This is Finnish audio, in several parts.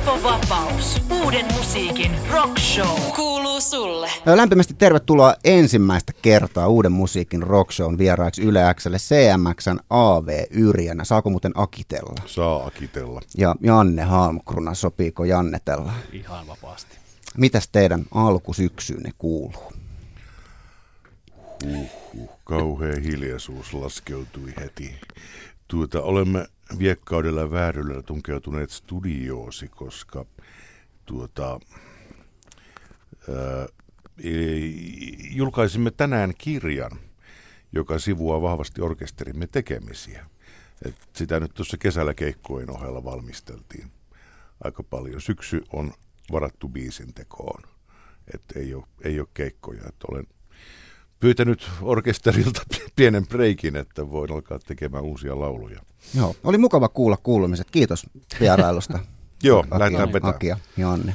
Teppo Vapaus. Uuden musiikin rock show. Kuuluu sulle. Lämpimästi tervetuloa ensimmäistä kertaa uuden musiikin rock shown vieraiksi Yle Xlle CMXn AV Yrjänä. Saako muuten akitella? Saa akitella. Ja Janne Halmkruna, sopiiko Jannetella? Ihan vapaasti. Mitäs teidän alkusyksyynne kuuluu? Huhhuh, kauhea hiljaisuus laskeutui heti. Tuota, olemme viekkaudella vääryllä tunkeutuneet studioosi, koska tuota, ää, julkaisimme tänään kirjan, joka sivuaa vahvasti orkesterimme tekemisiä. Et sitä nyt tuossa kesällä keikkojen ohella valmisteltiin aika paljon. Syksy on varattu biisin tekoon, että ei ole, ei ole keikkoja. Et olen pyytänyt orkesterilta pienen breikin, että voin alkaa tekemään uusia lauluja. Joo, oli mukava kuulla kuulumiset. Kiitos vierailusta. Joo, lähdetään vetämään. Akia, Janne.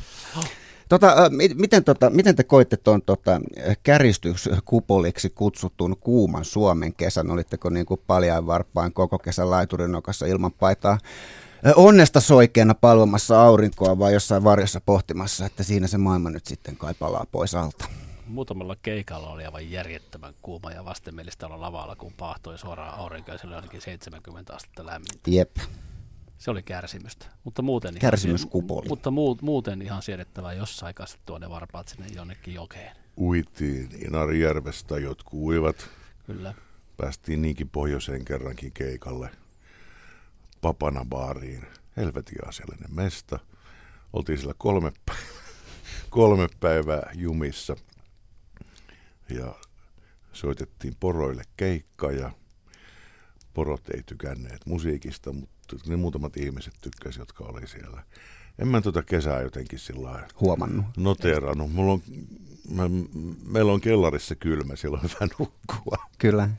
Tota, miten, tota, miten te koitte tuon tota, käristyskupoliksi kutsutun kuuman Suomen kesän? Olitteko niin kuin paljain varpain koko kesän laiturinokassa ilman paitaa onnesta soikeena palvomassa aurinkoa vai jossain varjossa pohtimassa, että siinä se maailma nyt sitten kai palaa pois alta? Muutamalla keikalla oli aivan järjettömän kuuma ja vastenmielistä olla lavalla, kun pahtoi suoraan aurinko ja se oli ainakin 70 astetta lämmintä. Jep. Se oli kärsimystä. Mutta muuten Kärsimyskupoli. Ihan, mutta muut, muuten ihan siedettävää jossain kastettua ne varpaat sinne jonnekin jokeen. Uitiin Inarijärvestä, jotkut uivat. Kyllä. Päästiin niinkin pohjoiseen kerrankin keikalle. Papana baariin. Helvetin asiallinen mesta. Oltiin siellä kolme, kolme päivää jumissa ja soitettiin poroille keikka ja porot ei tykänneet musiikista, mutta ne muutamat ihmiset tykkäsivät, jotka oli siellä. En mä tuota kesää jotenkin sillä Huomannut. noteerannut. Mulla on, mä, meillä on kellarissa kylmä, siellä on hyvä nukkua. Kyllä.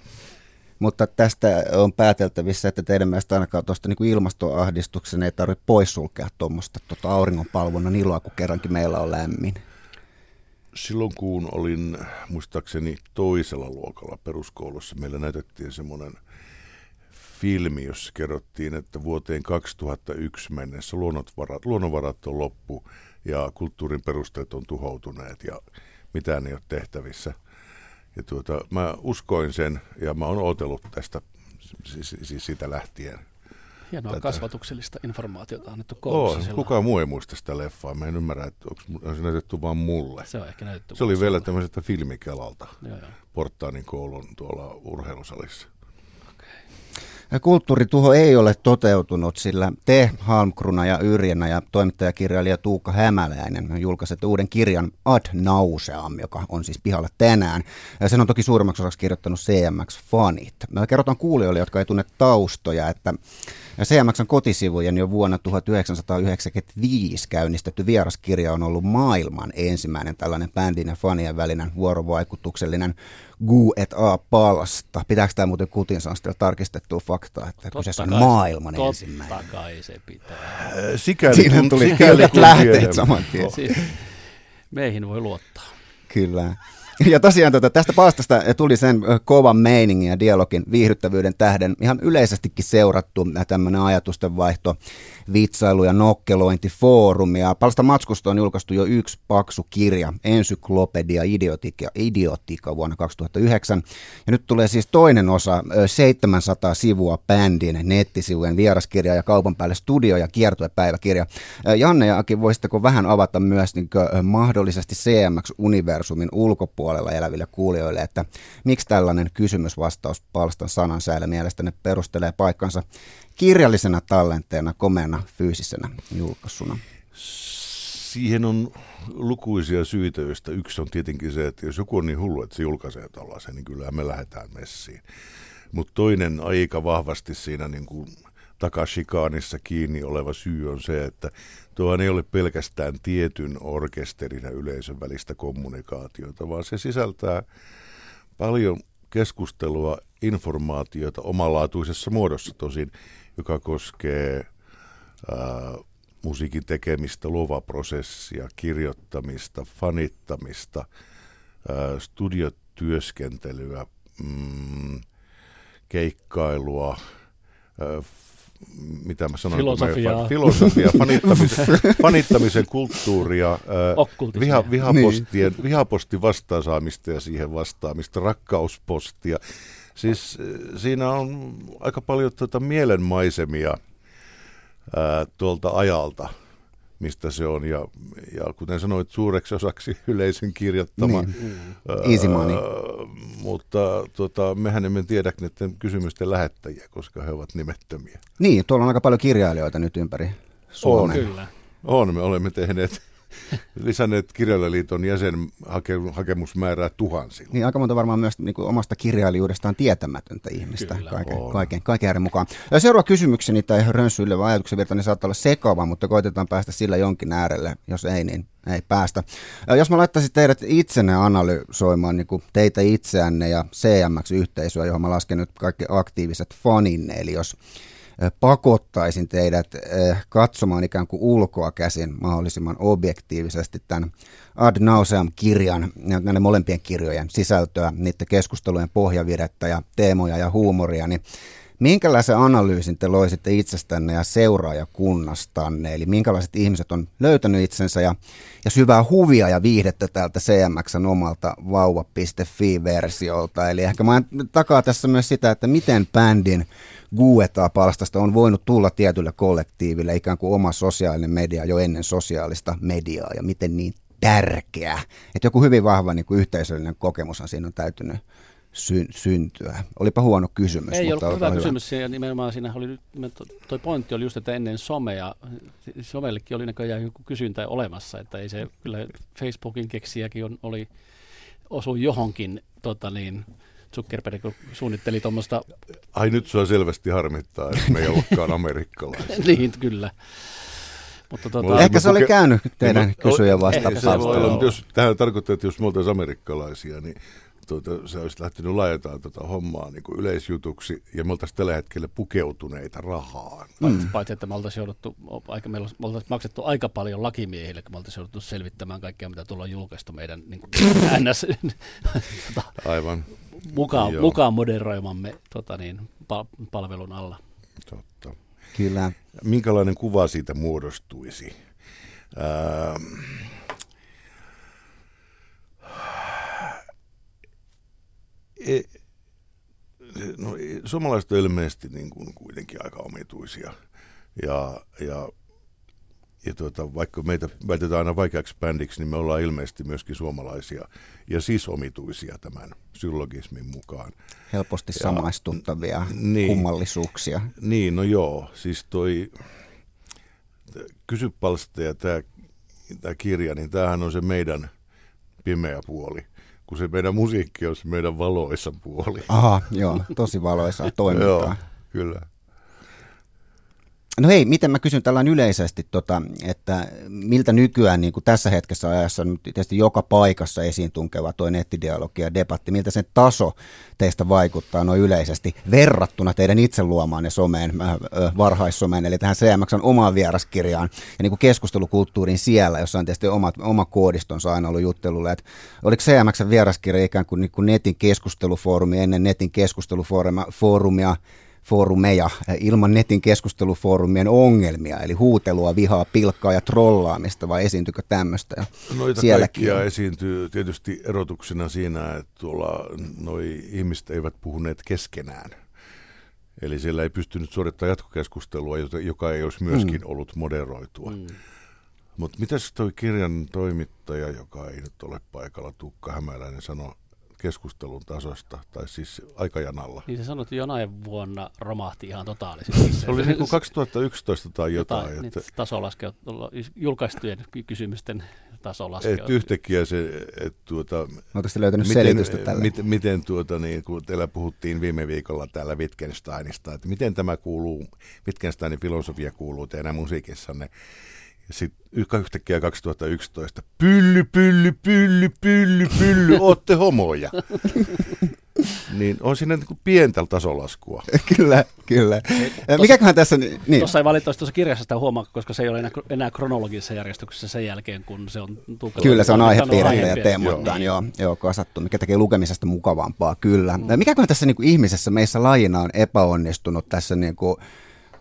Mutta tästä on pääteltävissä, että teidän mielestä ainakaan tuosta niin ilmastoahdistuksen ei tarvitse poissulkea tuommoista tuota auringonpalvonnan iloa, kun kerrankin meillä on lämmin silloin kun olin muistaakseni toisella luokalla peruskoulussa, meillä näytettiin semmoinen filmi, jossa kerrottiin, että vuoteen 2001 mennessä luonnonvarat, luonnonvarat on loppu ja kulttuurin perusteet on tuhoutuneet ja mitään ei ole tehtävissä. Ja tuota, mä uskoin sen ja mä oon odotellut tästä siis, siis siitä lähtien. Hienoa tätä. kasvatuksellista informaatiota annettu koulussa. Oo, kukaan muu ei muista sitä leffaa. Mä en ymmärrä, että onko se näytetty vaan mulle. Se on ehkä näytetty Se oli vielä tämmöisestä filmikelalta joo, joo. Porttaanin koulun tuolla urheilusalissa. Kulttuurituho ei ole toteutunut, sillä te, Halmkruna ja Yrjänä ja toimittajakirjailija Tuukka Hämäläinen julkaisette uuden kirjan Ad Nauseam, joka on siis pihalla tänään. Sen on toki suurimmaksi osaksi kirjoittanut CMX-fanit. Me kerrotaan kuulijoille, jotka ei tunne taustoja, että CMXn kotisivujen jo vuonna 1995 käynnistetty vieraskirja on ollut maailman ensimmäinen tällainen bändin ja fanien välinen vuorovaikutuksellinen Gu et A palsta. Pitääkö tämä muuten kutinsa on tarkistettua faktaa, että totta kyseessä on kai, maailman totta ensimmäinen? Totta kai se pitää. Äh, sikäli Siinä kun, tuli sikäli lähteet saman tien. Meihin voi luottaa. Kyllä. Ja tosiaan tota, tästä palstasta tuli sen kovan meiningin ja dialogin viihdyttävyyden tähden ihan yleisestikin seurattu tämmöinen ajatustenvaihto, vitsailu ja nokkelointifoorumi. Ja palsta matskusta on julkaistu jo yksi paksu kirja, Ensyklopedia idiotika, idiotika vuonna 2009. Ja nyt tulee siis toinen osa, 700 sivua bändin nettisivujen vieraskirja ja kaupan päälle studio- ja kiertuepäiväkirja. Janne ja Aki, voisitteko vähän avata myös niin mahdollisesti CMX-universumin ulkopuolella? Ulkopuolella eläville kuulijoille, että miksi tällainen kysymysvastaus palstan sanan säällä mielestäni perustelee paikkansa kirjallisena tallenteena, komeana fyysisenä julkaisuna? Siihen on lukuisia syitä, joista yksi on tietenkin se, että jos joku on niin hullu, että se julkaisee tällaisen, niin kyllä me lähdetään messiin. Mutta toinen aika vahvasti siinä niin kuin takashikaanissa kiinni oleva syy on se, että tuohan ei ole pelkästään tietyn orkesterin ja yleisön välistä kommunikaatiota, vaan se sisältää paljon keskustelua, informaatiota omalaatuisessa muodossa tosin, joka koskee ää, musiikin tekemistä, luovaprosessia, kirjoittamista, fanittamista, ää, studiotyöskentelyä, mm, keikkailua, mitä mä sanon, Filosofiaa. filosofia, fanittamisen, fanittamisen kulttuuria, viha, vihapostien, vihapostin vastaansaamista ja siihen vastaamista, rakkauspostia. Siis äh, siinä on aika paljon tuota mielenmaisemia ää, tuolta ajalta, mistä se on. Ja, ja kuten sanoit, suureksi osaksi yleisön kirjoittama. Niin. Ää, Easy money. Mutta tota, mehän emme tiedä näiden kysymysten lähettäjiä, koska he ovat nimettömiä. Niin, tuolla on aika paljon kirjailijoita nyt ympäri Suomen. Kyllä. On, me olemme tehneet, lisänneet kirjailijaliiton jäsenhakemusmäärää tuhansilla. Niin aika monta varmaan myös niin kuin omasta kirjailijuudestaan tietämätöntä ihmistä Kyllä, kaiken, on. kaiken, kaiken mukaan. Ja seuraava kysymykseni tai rönssyilevä ajatuksen virta, niin saattaa olla sekava, mutta koitetaan päästä sillä jonkin äärelle. Jos ei, niin ei päästä. Jos mä laittaisin teidät itsenne analysoimaan niin kuin teitä itseänne ja CMX-yhteisöä, johon mä lasken nyt kaikki aktiiviset faninne, eli jos pakottaisin teidät katsomaan ikään kuin ulkoa käsin mahdollisimman objektiivisesti tämän Ad Nauseam-kirjan, ja näiden molempien kirjojen sisältöä, niiden keskustelujen pohjavirettä ja teemoja ja huumoria, niin minkälaisen analyysin te loisitte itsestänne ja seuraajakunnastanne, eli minkälaiset ihmiset on löytänyt itsensä ja, ja syvää huvia ja viihdettä täältä CMXn omalta vauva.fi-versiolta, eli ehkä mä takaa tässä myös sitä, että miten bändin Guetta-palstasta on voinut tulla tietylle kollektiiville ikään kuin oma sosiaalinen media jo ennen sosiaalista mediaa ja miten niin tärkeä. Että joku hyvin vahva niin kuin yhteisöllinen kokemushan siinä on täytynyt sy- syntyä. Olipa huono kysymys. Ei mutta ollut olkaa hyvä kysymys ja nimenomaan siinä oli, nyt- toi pointti oli just, että ennen somea, somellekin oli näköjään joku kysyntä olemassa, että ei se, kyllä Facebookin keksijäkin on, oli, osui johonkin, tota niin, Zuckerberg kun suunnitteli tuommoista, Ai nyt sua selvästi harmittaa, että me ei ollutkaan amerikkalaisia. niin kyllä. Mutta tota, Mulla- Ehkä se oli Puke- käynyt teidän kysyjän ehkä se Se voi olla, Joo. mutta jos, tähän tarkoittaa, että jos me oltaisiin amerikkalaisia, niin tuota, sä olisit lähtenyt laajentaa tota hommaa niin kuin yleisjutuksi, ja me oltaisiin tällä hetkellä pukeutuneita rahaan. paitsi, paitsi, että me oltaisiin jouduttu, aika, me oltaisiin maksettu aika paljon lakimiehille, kun me oltaisiin jouduttu selvittämään kaikkea, mitä tuolla on julkaistu meidän niin kuin, NS tota, Aivan mukaan, Joo. mukaan moderoimamme tota niin, pa- palvelun alla. totta. Kyllä. Minkälainen kuva siitä muodostuisi? Ää, e, no, e- suomalaiset on ilmeisesti niin kuin kuitenkin aika omituisia. Ja, ja, ja tuota, vaikka meitä väitetään aina vaikeaksi bändiksi, niin me ollaan ilmeisesti myöskin suomalaisia ja siis omituisia tämän syllogismin mukaan. Helposti samaistuttavia niin. kummallisuuksia. Niin, no joo. Siis toi Kysypalsta ja tämä tää kirja, niin tämähän on se meidän pimeä puoli. Kun se meidän musiikki on se meidän valoisa puoli. Aha, joo, tosi valoisaa toimintaa. Joo, kyllä. No hei, miten mä kysyn tällainen yleisesti, tota, että miltä nykyään niin kuin tässä hetkessä ajassa nyt tietysti joka paikassa esiin tunkeva tuo nettidialogi ja debatti, miltä sen taso teistä vaikuttaa noin yleisesti verrattuna teidän itse luomaanne someen, äh, äh, varhaissomeen, eli tähän CMXn omaan vieraskirjaan ja niin kuin keskustelukulttuurin siellä, jossa on tietysti omat, oma koodistonsa aina ollut juttelulle, että oliko CMXn vieraskirja ikään kuin, niin kuin netin keskustelufoorumi ennen netin keskustelufoorumia, foorumeja eh, ilman netin keskustelufoorumien ongelmia, eli huutelua, vihaa, pilkkaa ja trollaamista, vai esiintyykö tämmöistä? Noita sielläkin kaikkia esiintyy tietysti erotuksena siinä, että tuolla noi ihmiset eivät puhuneet keskenään. Eli siellä ei pystynyt suorittamaan jatkokeskustelua, joka ei olisi myöskin mm. ollut moderoitua. Mm. Mutta mitäs toi kirjan toimittaja, joka ei nyt ole paikalla, Tuukka Hämäläinen, sanoi keskustelun tasosta, tai siis aikajanalla? Niin se sanoi, että jonain vuonna romahti ihan totaalisesti. Se oli niin kuin 2011 tai jotain. jotain, että, että taso laskee, julkaistujen ky- kysymysten taso laskee. että yhtäkkiä se, että tuota, te löytänyt selitystä tälle? Miten, miten tuota, niin, kun teillä puhuttiin viime viikolla täällä Wittgensteinista, että miten tämä kuuluu, Wittgensteinin filosofia kuuluu teidän musiikissanne. Ja sitten yhtäkkiä 2011, pylly, pylly, pylly, pylly, pylly, ootte homoja. niin on siinä niin pientä tasolaskua. kyllä, kyllä. Eh, Mikäköhän tässä, ni- niin, Tuossa ei valitettavasti tuossa kirjassa sitä huomaa, koska se ei ole enää, enää kronologisessa järjestyksessä sen jälkeen, kun se on Tuukka- Kyllä se on aihepiiriltä ja aihepiiri. teemoiltaan joo. Joo, kasattu, mikä tekee lukemisesta mukavampaa, kyllä. Mm. Mikäköhän tässä niin kuin ihmisessä meissä lajina on epäonnistunut tässä niin kuin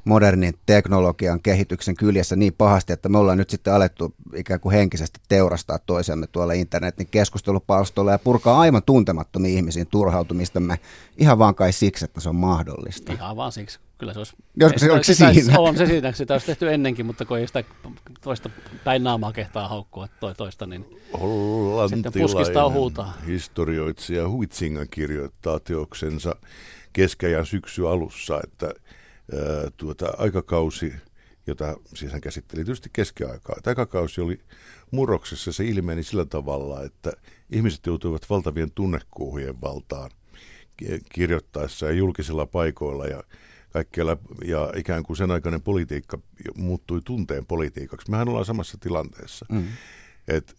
modernin teknologian kehityksen kyljessä niin pahasti, että me ollaan nyt sitten alettu ikään kuin henkisesti teurastaa toisemme tuolla internetin keskustelupalstolla ja purkaa aivan tuntemattomia ihmisiin turhautumistamme ihan vaan kai siksi, että se on mahdollista. Ihan vaan siksi. Kyllä se olisi... Jos, se, onko se sitä, siinä? On se siinä. Sitä olisi tehty ennenkin, mutta kun ei sitä toista päin naamaa kehtaa haukkua toi toista, niin sitten puskista huutaa. historioitsija Huitsinga kirjoittaa teoksensa keskiajan syksy alussa, että ää, tuota, aikakausi, jota siis hän käsitteli tietysti keskiaikaa, että aikakausi oli murroksessa, se ilmeni sillä tavalla, että ihmiset joutuivat valtavien tunnekuuhujen valtaan kirjoittaessa ja julkisilla paikoilla ja kaikkialla, ja ikään kuin sen aikainen politiikka muuttui tunteen politiikaksi. Mehän ollaan samassa tilanteessa. Mm. että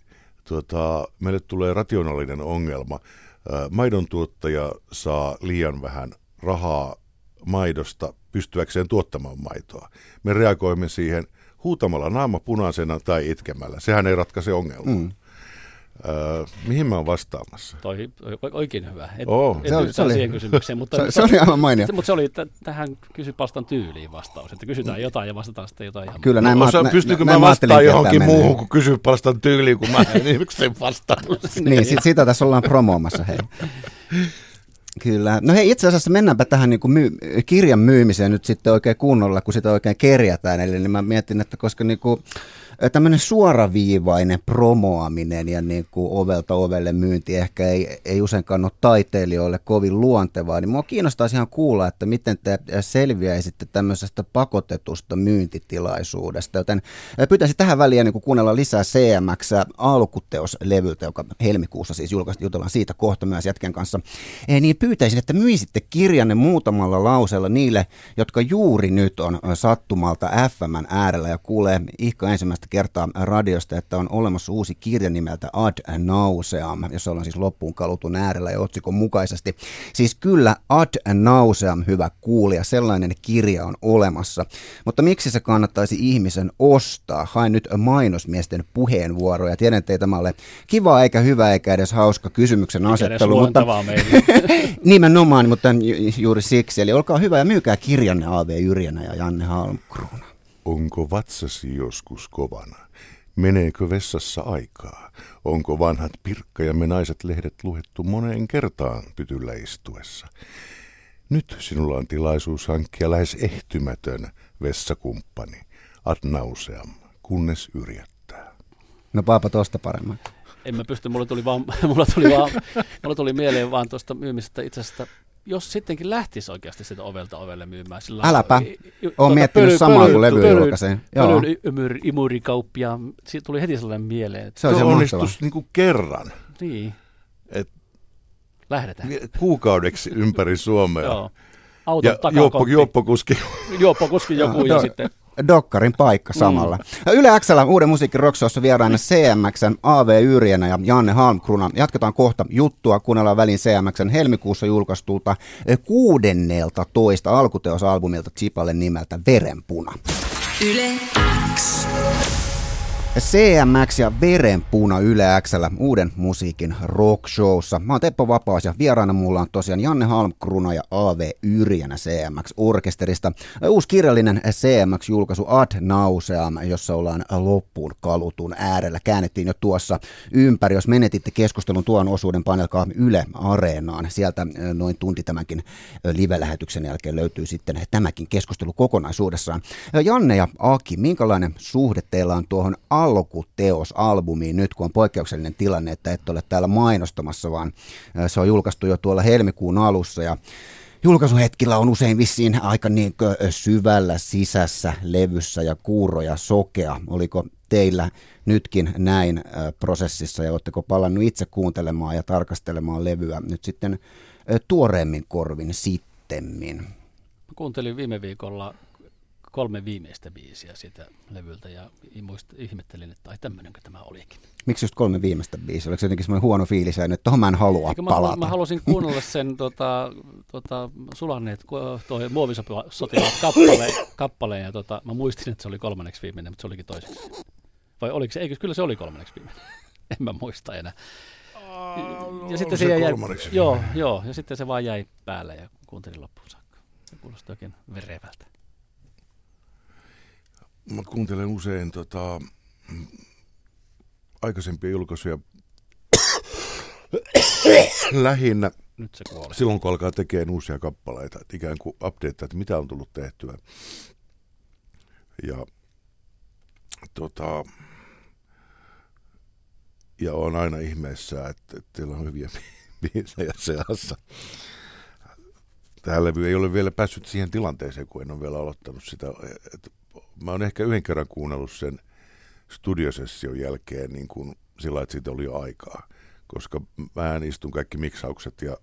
tuota, meille tulee rationaalinen ongelma. Maidon tuottaja saa liian vähän rahaa maidosta pystyäkseen tuottamaan maitoa. Me reagoimme siihen huutamalla naama punaisena tai itkemällä. Sehän ei ratkaise ongelmaa. Mm. Öö, mihin mä oon vastaamassa? Toi, oikein hyvä. Et, oh. et se, oli, se, oli, siihen kysymykseen, mutta, se, se oli aivan mainio. Mutta se oli t- tähän kysypalstan tyyliin vastaus, että kysytään jotain ja vastataan sitten jotain ihan Kyllä, näin no, mä, Pystykö mä vastaamaan johonkin muuhun kuin kysypalstan tyyliin, kun mä en sen vastaan? niin, sit, sitä tässä ollaan promoomassa, hei. Kyllä. No hei, itse asiassa mennäänpä tähän niin kuin myy- kirjan myymiseen nyt sitten oikein kunnolla, kun sitä oikein kerjätään. Eli niin mä mietin, että koska niin kuin, tämmöinen suoraviivainen promoaminen ja niin kuin ovelta ovelle myynti ehkä ei, ei useinkaan ole taiteilijoille kovin luontevaa, niin mua kiinnostaisi ihan kuulla, että miten te selviäisitte tämmöisestä pakotetusta myyntitilaisuudesta, joten pyytäisin tähän väliin niin kuunnella lisää CMX alkuteoslevyltä, joka helmikuussa siis julkaistiin, jutellaan siitä kohta myös jätken kanssa, niin pyytäisin, että myisitte kirjanne muutamalla lauseella niille, jotka juuri nyt on sattumalta FMn äärellä ja kuulee ihka ensimmäistä ensimmäistä kertaa radiosta, että on olemassa uusi kirja nimeltä Ad Nauseam, jossa ollaan siis loppuun kalutun äärellä ja otsikon mukaisesti. Siis kyllä Ad Nauseam, hyvä kuulija, sellainen kirja on olemassa. Mutta miksi se kannattaisi ihmisen ostaa? Hain nyt mainosmiesten puheenvuoroja. Tiedän, että ei tämä ole kiva eikä hyvä eikä edes hauska kysymyksen asettelu. Mutta nimenomaan, mutta juuri siksi. Eli olkaa hyvä ja myykää kirjanne A.V. Yrjänä ja Janne Halmkruuna. Onko vatsasi joskus kovana? Meneekö vessassa aikaa? Onko vanhat pirkkajamme naiset lehdet luettu moneen kertaan pytyllä istuessa? Nyt sinulla on tilaisuus hankkia lähes ehtymätön vessakumppani, ad nauseam, kunnes yrjättää. No paapa tosta paremmin. En mä pysty, mulla tuli, vaan, mulla tuli, vaan, mulla tuli mieleen vaan tuosta myymisestä itse asiassa jos sittenkin lähtisi oikeasti sitä ovelta ovelle myymään. Sillä Äläpä, olen miettinyt pöly, samaa pöly, kuin levy julkaisee. Pölyn imur, imurikauppia, siitä tuli heti sellainen mieleen. Että se on onnistus niin kuin kerran. Niin. Et Lähdetään. Kuukaudeksi ympäri Suomea. Joo. Auton ja juoppo, juoppokuski. juoppokuski joku ja sitten Dokkarin paikka samalla. Mm. Yle Xllä uuden musiikin rockshowssa vieraana CMXn AV Yrjänä ja Janne Halmkruna. Jatketaan kohta juttua, kuunnellaan välin CMXn helmikuussa julkaistulta kuudennelta toista alkuteosalbumilta Chipalle nimeltä Verenpuna. Yle X. CMX ja Verenpuna Yle Xllä uuden musiikin rockshowssa. Mä oon Teppo Vapaus ja vieraana mulla on tosiaan Janne Halmkruna ja A.V. Yrjänä CMX-orkesterista. Uusi kirjallinen CMX-julkaisu Ad Nauseam, jossa ollaan loppuun kalutun äärellä. Käännettiin jo tuossa ympäri. Jos menetitte keskustelun tuon osuuden, painelkaa Yle Areenaan. Sieltä noin tunti tämänkin live-lähetyksen jälkeen löytyy sitten tämäkin keskustelu kokonaisuudessaan. Janne ja Aki, minkälainen suhde teillä on tuohon alkuteosalbumiin nyt, kun on poikkeuksellinen tilanne, että et ole täällä mainostamassa, vaan se on julkaistu jo tuolla helmikuun alussa ja julkaisuhetkillä on usein vissiin aika niin syvällä sisässä levyssä ja kuuroja sokea. Oliko teillä nytkin näin prosessissa ja oletteko palannut itse kuuntelemaan ja tarkastelemaan levyä nyt sitten tuoreemmin korvin sittemmin? Kuuntelin viime viikolla kolme viimeistä biisiä siitä levyltä ja muist, ihmettelin, että ai tämmöinenkö tämä olikin. Miksi just kolme viimeistä biisiä? Oliko se jotenkin semmoinen huono fiilis, että tuohon mä en halua Eikö palata? Mä, mä halusin kuunnella sen tota, tota, sulanneet muovisotilaat kappaleen, kappaleen ja tota, mä muistin, että se oli kolmanneksi viimeinen, mutta se olikin toiseksi. Vai oliko se? Eikö, kyllä se oli kolmanneksi viimeinen. en mä muista enää. Ja, ja sitten se, se jäi, joo, joo, ja sitten se vaan jäi päälle ja kuuntelin loppuun saakka. Se kuulosti oikein verevältä. Mä kuuntelen usein tota, aikaisempia julkaisuja lähinnä Nyt se kuoli. silloin, kun alkaa tekemään uusia kappaleita, että ikään kuin update, että mitä on tullut tehtyä. Ja, tota, ja on aina ihmeessä, että, että teillä on hyviä biisejä seassa. Tämä levy ei ole vielä päässyt siihen tilanteeseen, kun en ole vielä aloittanut sitä. Et mä oon ehkä yhden kerran kuunnellut sen studiosession jälkeen niin kuin sillä, että siitä oli jo aikaa. Koska mä istun kaikki miksaukset ja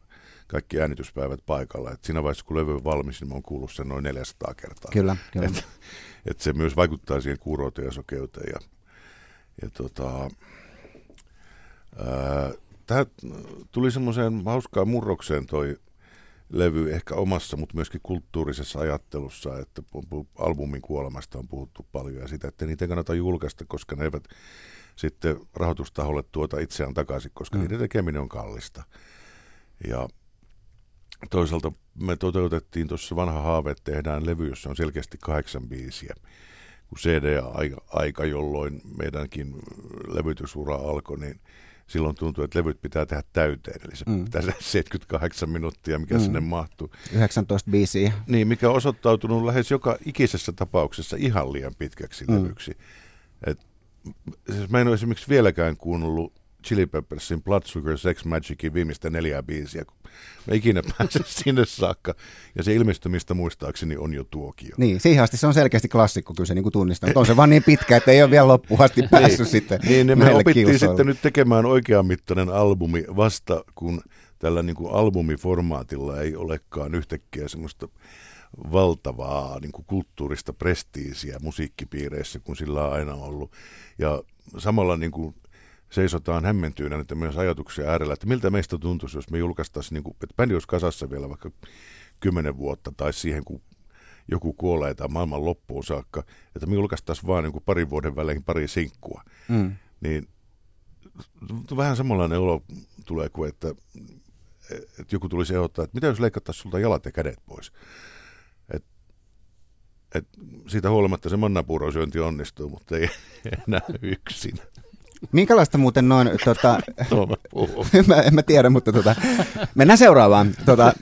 kaikki äänityspäivät paikalla. Et siinä vaiheessa, kun levy on valmis, niin mä oon kuullut sen noin 400 kertaa. Kyllä, kyllä. Et, et se myös vaikuttaa siihen kuurouteen ja sokeuteen. Ja, ja tota, Tämä tuli semmoiseen hauskaan murrokseen toi levy ehkä omassa, mutta myöskin kulttuurisessa ajattelussa, että albumin kuolemasta on puhuttu paljon ja sitä, että niitä kannata julkaista, koska ne eivät sitten rahoitustaholle tuota itseään takaisin, koska mm. niiden tekeminen on kallista. Ja toisaalta me toteutettiin tuossa vanha haave, että tehdään levy, jossa on selkeästi kahdeksan biisiä. Kun CD-aika, jolloin meidänkin levytysura alkoi, niin silloin tuntuu, että levyt pitää tehdä täyteen. Eli se mm. pitää 78 minuuttia, mikä mm. sinne mahtuu. 19 biisiä. Niin, mikä on osoittautunut lähes joka ikisessä tapauksessa ihan liian pitkäksi mm. levyksi. Et, siis mä en ole esimerkiksi vieläkään kuunnellut Chili Peppersin Blood Sugar Sex Magicin viimeistä neljää biisiä, kun mä ikinä pääsen sinne saakka. Ja se ilmestymistä muistaakseni on jo tuokio. Niin, siihen asti se on selkeästi klassikko, kyllä se niin tunnistaa. Mutta on se vaan niin pitkä, että ei ole vielä loppuun asti niin. päässyt niin, sitten Niin, niin me opittiin kilsoilla. sitten nyt tekemään oikean mittainen albumi vasta, kun tällä niin kuin albumiformaatilla ei olekaan yhtäkkiä semmoista valtavaa niin kuin kulttuurista prestiisiä musiikkipiireissä, kun sillä on aina ollut. Ja samalla niin kuin seisotaan hämmentyynä että myös ajatuksia äärellä, että miltä meistä tuntuisi, jos me julkaistaisiin, niin kuin, että bändi olisi kasassa vielä vaikka kymmenen vuotta tai siihen, kun joku kuolee tai maailman loppuun saakka, että me julkaistaisiin vaan niin kuin parin vuoden välein pari sinkkua. Mm. Niin vähän samanlainen olo tulee kuin, että, että joku tulisi ehdottaa, että mitä jos leikattaisiin sulta jalat ja kädet pois. Et, et siitä huolimatta se mannapuurosyönti onnistuu, mutta ei enää yksin. Minkälaista muuten noin, tota, en, mä, en mä tiedä, mutta tota, mennään seuraavaan. Tota,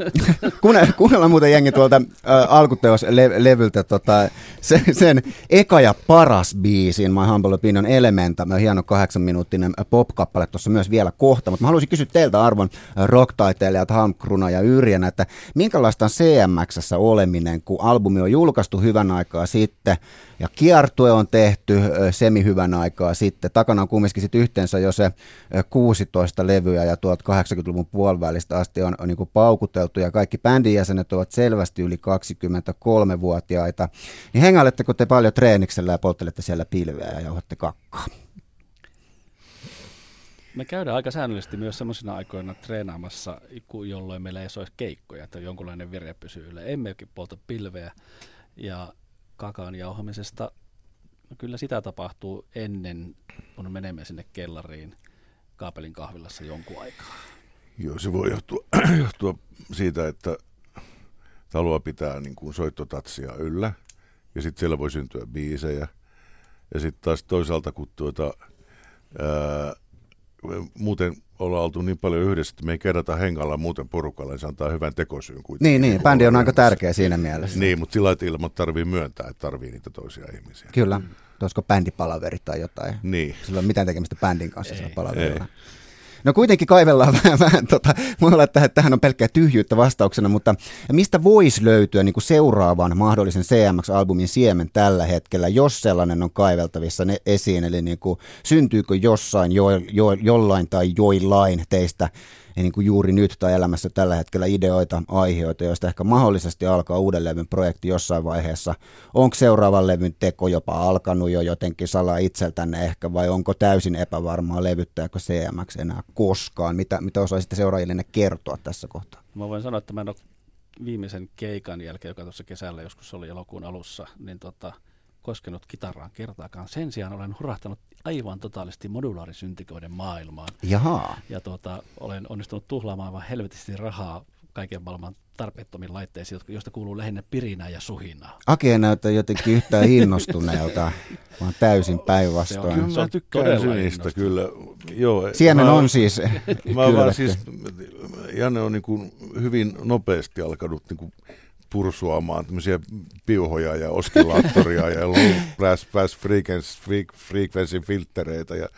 kuunnellaan muuten jengi tuolta ä, alkuteoslevyltä tota, sen, sen eka ja paras biisin, My Humble Opinion Elementa, hieno kahdeksan minuuttinen pop-kappale tuossa myös vielä kohta, mutta mä haluaisin kysyä teiltä arvon rocktaiteilijat Hamkruna ja Yrjänä, että minkälaista on CMXssä oleminen, kun albumi on julkaistu hyvän aikaa sitten, ja kiertue on tehty semihyvän aikaa sitten. Takana on kumminkin sit yhteensä jo se 16 levyä ja tuolta 80-luvun puolivälistä asti on, on niin paukuteltu ja kaikki bändin jäsenet ovat selvästi yli 23-vuotiaita. Niin hengailetteko te paljon treeniksellä ja polttelette siellä pilveä ja jauhatte kakkaa? Me käydään aika säännöllisesti myös sellaisina aikoina treenaamassa, jolloin meillä ei olisi keikkoja, että jonkunlainen vire pysyy yllä. Emmekin polta pilveä ja kakan jauhamisesta. No kyllä sitä tapahtuu ennen, kun menemme sinne kellariin kaapelin kahvilassa jonkun aikaa. Joo, se voi johtua, johtua siitä, että talua pitää niin kuin soittotatsia yllä, ja sitten siellä voi syntyä biisejä. Ja sitten taas toisaalta, kun tuota, ää, muuten ollaan oltu niin paljon yhdessä, että me ei kerrata hengalla muuten porukalle, niin se antaa hyvän tekosyyn kuitenkin. Niin, niin. bändi on aika tärkeä siinä mielessä. Niin, mutta sillä lailla ilman tarvii myöntää, että tarvii niitä toisia ihmisiä. Kyllä, olisiko bändipalaveri tai jotain. Niin. Sillä on mitään tekemistä bändin kanssa ei, palaverilla. Ei. No kuitenkin kaivellaan vähän, vähän tota, voi olla, että tähän on pelkkää tyhjyyttä vastauksena, mutta mistä voisi löytyä niin kuin seuraavan mahdollisen CMX-albumin siemen tällä hetkellä, jos sellainen on kaiveltavissa ne esiin, eli niin kuin, syntyykö jossain, jo, jo, jollain tai joillain teistä niin kuin juuri nyt tai elämässä tällä hetkellä ideoita, aiheita, joista ehkä mahdollisesti alkaa uuden levyn projekti jossain vaiheessa. Onko seuraavan levyn teko jopa alkanut jo jotenkin salaa itseltänne ehkä, vai onko täysin epävarmaa levyttääkö CMX enää koskaan? Mitä, mitä osaisitte seuraajille kertoa tässä kohtaa? Mä voin sanoa, että mä en ole viimeisen keikan jälkeen, joka tuossa kesällä joskus oli elokuun alussa, niin tota, koskenut kitaraan kertaakaan. Sen sijaan olen hurahtanut aivan totaalisesti modulaarisyntikoiden maailmaan. Jaha. Ja tuota, olen onnistunut tuhlaamaan aivan helvetisti rahaa kaiken maailman tarpeettomiin laitteisiin, joista kuuluu lähinnä pirinää ja suhinaa. Aki ei näytä jotenkin yhtään innostuneelta, vaan täysin päinvastoin. Kyllä mä tykkään synistä, kyllä. Joo, Siemen mä, on siis Mä vaan siis, Janne on niin kuin hyvin nopeasti alkanut niin kuin pursuamaan tämmöisiä piuhoja ja oskillaattoria ja low pass, pass frequency, frequency filtereitä ja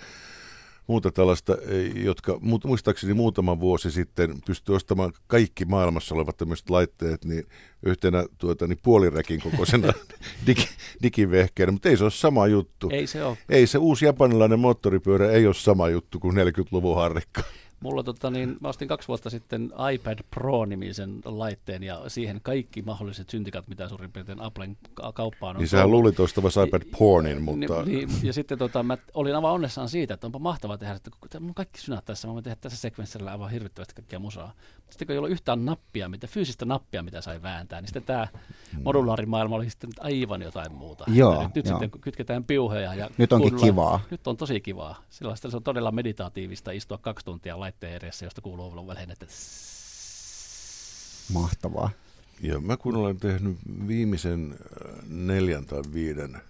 muuta tällaista, jotka muistaakseni muutama vuosi sitten pystyi ostamaan kaikki maailmassa olevat tämmöiset laitteet niin yhtenä tuota, niin puolirekin kokoisena dig, digivehkeenä, mutta ei se ole sama juttu. Ei se ole. Ei se uusi japanilainen moottoripyörä ei ole sama juttu kuin 40-luvun harrikka. Mulla tota, niin, mä ostin kaksi vuotta sitten iPad Pro-nimisen laitteen ja siihen kaikki mahdolliset syntikat, mitä suurin piirtein Applen kauppaan on. Niin sehän luuli tuosta iPad Pornin, mutta... Niin, ja sitten tota, mä olin aivan onnessaan siitä, että onpa mahtavaa tehdä, että kun mun kaikki synät tässä, mä voin tehdä tässä sekvenssillä aivan hirvittävästi kaikkia musaa. Sitten kun ei ollut yhtään nappia, mitä, fyysistä nappia, mitä sai vääntää, niin sitten tämä hmm. modulaarimaailma oli sitten aivan jotain muuta. Joo, nyt, nyt joo. sitten kytketään piuheja. Ja nyt onkin kivaa. Nyt on tosi kivaa. Sillä se on todella meditaatiivista istua kaksi tuntia laitteen edessä, josta kuuluu olla väliin, että Mahtavaa. Ja mä kun olen tehnyt viimeisen äh, neljän tai viiden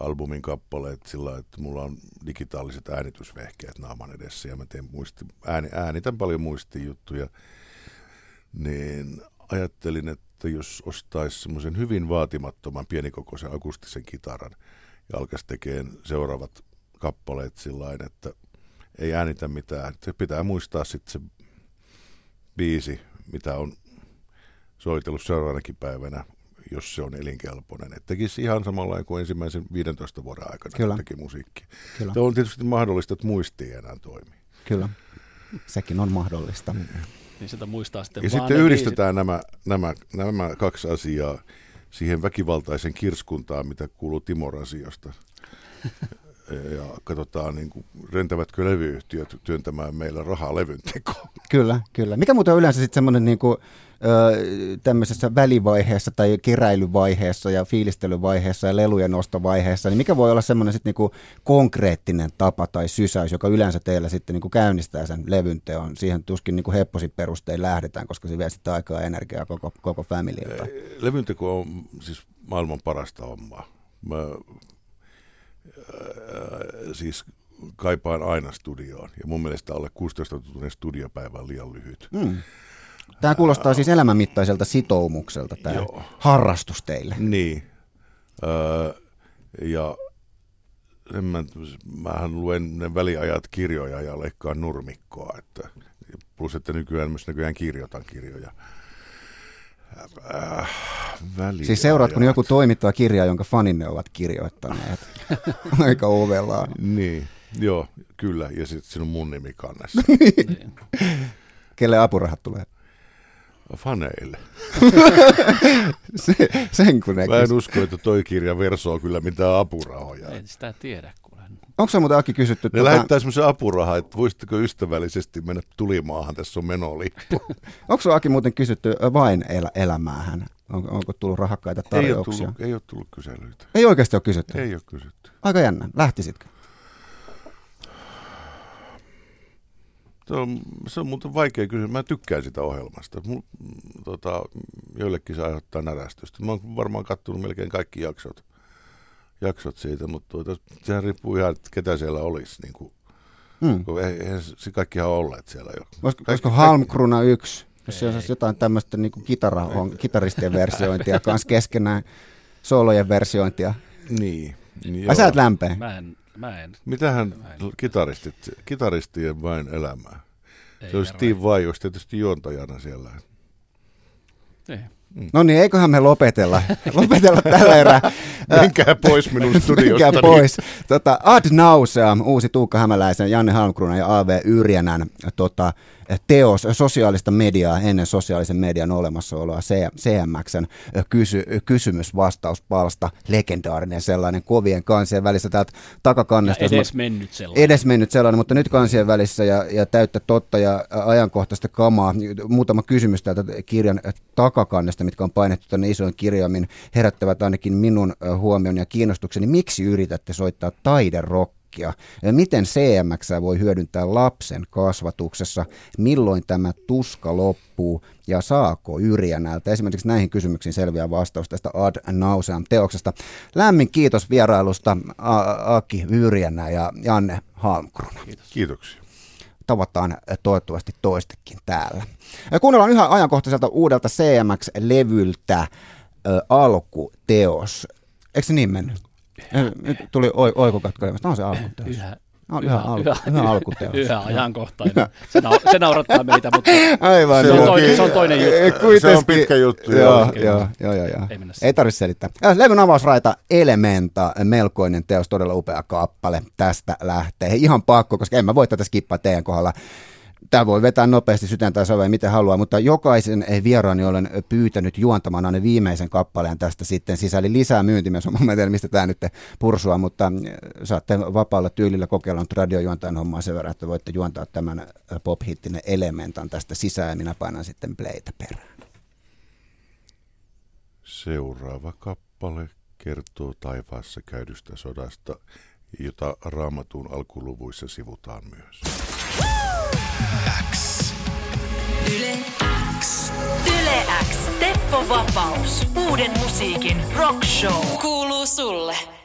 albumin kappaleet sillä että mulla on digitaaliset äänitysvehkeet naaman edessä ja mä teen muisti, ääni, äänitän paljon muistijuttuja, niin ajattelin, että jos ostaisi semmoisen hyvin vaatimattoman pienikokoisen akustisen kitaran ja alkaisi tekemään seuraavat kappaleet sillä että ei äänitä mitään. Se pitää muistaa sitten se biisi, mitä on soitellut seuraavanakin päivänä, jos se on elinkelpoinen. Et tekisi ihan samalla kuin ensimmäisen 15 vuoden aikana Kyllä. teki musiikki. Kyllä. Se on tietysti mahdollista, että muisti ei enää toimi. Kyllä, sekin on mahdollista. Niin sitä muistaa sitten Ja sitten yhdistetään nämä, nämä, nämä kaksi asiaa siihen väkivaltaisen kirskuntaan, mitä kuuluu Timor asiosta. ja katsotaan, niin kuin, rentävätkö levyyhtiöt työntämään meillä rahaa levyn tekoon. Kyllä, kyllä. Mikä muuten on yleensä sitten semmoinen niin kuin, tämmöisessä välivaiheessa tai keräilyvaiheessa ja fiilistelyvaiheessa ja lelujen nostovaiheessa, niin mikä voi olla semmoinen sitten niinku konkreettinen tapa tai sysäys, joka yleensä teillä sitten niinku käynnistää sen levyn teon. Siihen tuskin niinku hepposit perustein lähdetään, koska se vie sitten aikaa ja energiaa koko, koko famililta. Levyn teko on siis maailman parasta hommaa. Mä siis kaipaan aina studioon. Ja mun mielestä alle 16 tunnin studiopäivä on liian lyhyt. Mm. Tämä kuulostaa siis elämänmittaiselta sitoumukselta, tämä Joo. harrastus teille. Niin. Öö, ja en mä, mähän luen ne väliajat kirjoja ja leikkaan nurmikkoa. Että, plus, että nykyään myös nykyään kirjoitan kirjoja. Äh, siis seuraatko joku toimittava kirja, jonka faninne ovat kirjoittaneet? Aika ovellaan. Niin, joo, kyllä. Ja sitten sinun mun nimi kannessa. niin. Kelle apurahat tulee? Faneille. Se, sen kun Mä en usko, että toi kirja versoo kyllä mitään apurahoja. En sitä tiedä. Onko se muuten Aki kysytty? Ne tuota... lähettää semmoisen apuraha, että voisitteko ystävällisesti mennä tulimaahan, tässä on menolippu. Onko se Aki muuten kysytty vain el- elämäähän? On, onko tullut rahakkaita tarjouksia? Ei ole tullut, ei ole tullut kyselyitä. Ei oikeasti ole kysytty? Ei ole kysytty. Aika jännä. Lähtisitkö? Se on, se on muuten vaikea kysymys. Mä tykkään sitä ohjelmasta. Mul, tota, joillekin se aiheuttaa närästystä. Mä oon varmaan kattonut melkein kaikki jaksot jaksot siitä, mutta tuota, sehän riippuu ihan, että ketä siellä olisi. Niin kuin, mm. eihän se kaikkihan olleet siellä jo. Olisiko, olisiko Halmkruna yksi, jos se olisi jotain tämmöistä niin kuin kitara, on, kitaristien versiointia kanssa keskenään, soolojen versiointia. Niin. niin Ai sä et lämpeä? Mä en. Mä en. Mitähän mä en. Kitaristit, kitaristien vain elämää? Ei se olisi Steve Vai, olisi tietysti juontajana siellä. Ei. Mm. No niin, eiköhän me lopetella, lopetella tällä erää. Menkää pois minun studiosta. Menkää pois. Tota, Ad Nauseam, uusi Tuukka Hämäläisen, Janne Halmkrunan ja A.V. Yrjänän tota, teos sosiaalista mediaa ennen sosiaalisen median olemassaoloa CMXn kysy, kysymys-vastauspalsta, legendaarinen sellainen kovien kansien välissä täältä takakannesta. Ja edes mennyt sellainen. Edes mennyt sellainen, mutta nyt kansien välissä ja, ja täyttä totta ja ajankohtaista kamaa. Muutama kysymys täältä kirjan takakannesta, mitkä on painettu tänne isoin kirjaimin, herättävät ainakin minun huomion ja kiinnostukseni. Miksi yritätte soittaa taiderokkia? Miten CMX voi hyödyntää lapsen kasvatuksessa? Milloin tämä tuska loppuu? Ja saako Yrjänältä esimerkiksi näihin kysymyksiin selviä vastaus tästä Ad Nauseam teoksesta? Lämmin kiitos vierailusta Aki Yrjänä ja Janne Halmkruna. Kiitos. Kiitoksia tavataan toivottavasti toistekin täällä. Kuunnellaan yhä ajankohtaiselta uudelta CMX-levyltä alkuteos. Eikö se niin mennyt? Nyt tuli oikokatko. Tämä on se alkuteos. Yhä, No, yhä, al- yhä, yhä alkuteos. Yhä ajankohtainen. Se, na- se naurattaa meitä, mutta Aivan, se, on toinen, se on toinen juttu. Kuitenkin- Se on pitkä juttu, Joo, joo. joo, joo, joo, joo. Ei Ei tarvitse selittää. Äh, Levyn avausraita Elementa, melkoinen teos, todella upea kappale. Tästä lähtee. Ihan pakko, koska en mä voi tätä skippaa teidän kohdalla. Tämä voi vetää nopeasti sydän tai savea miten haluaa, mutta jokaisen vieraani olen pyytänyt juontamaan aina viimeisen kappaleen tästä sitten sisällä lisää myyntimies on mun mielestä, mistä tämä nyt pursua, mutta äh, saatte vapaalla tyylillä kokeilla nyt radiojuontajan hommaa sen verran, että voitte juontaa tämän äh, pop-hittinen elementan tästä sisään ja minä painan sitten playtä perään. Seuraava kappale kertoo taivaassa käydystä sodasta, jota raamatun alkuluvuissa sivutaan myös. Yle X. Yle X. Teppo Vapaus. Uuden musiikin rock show. Kuuluu sulle.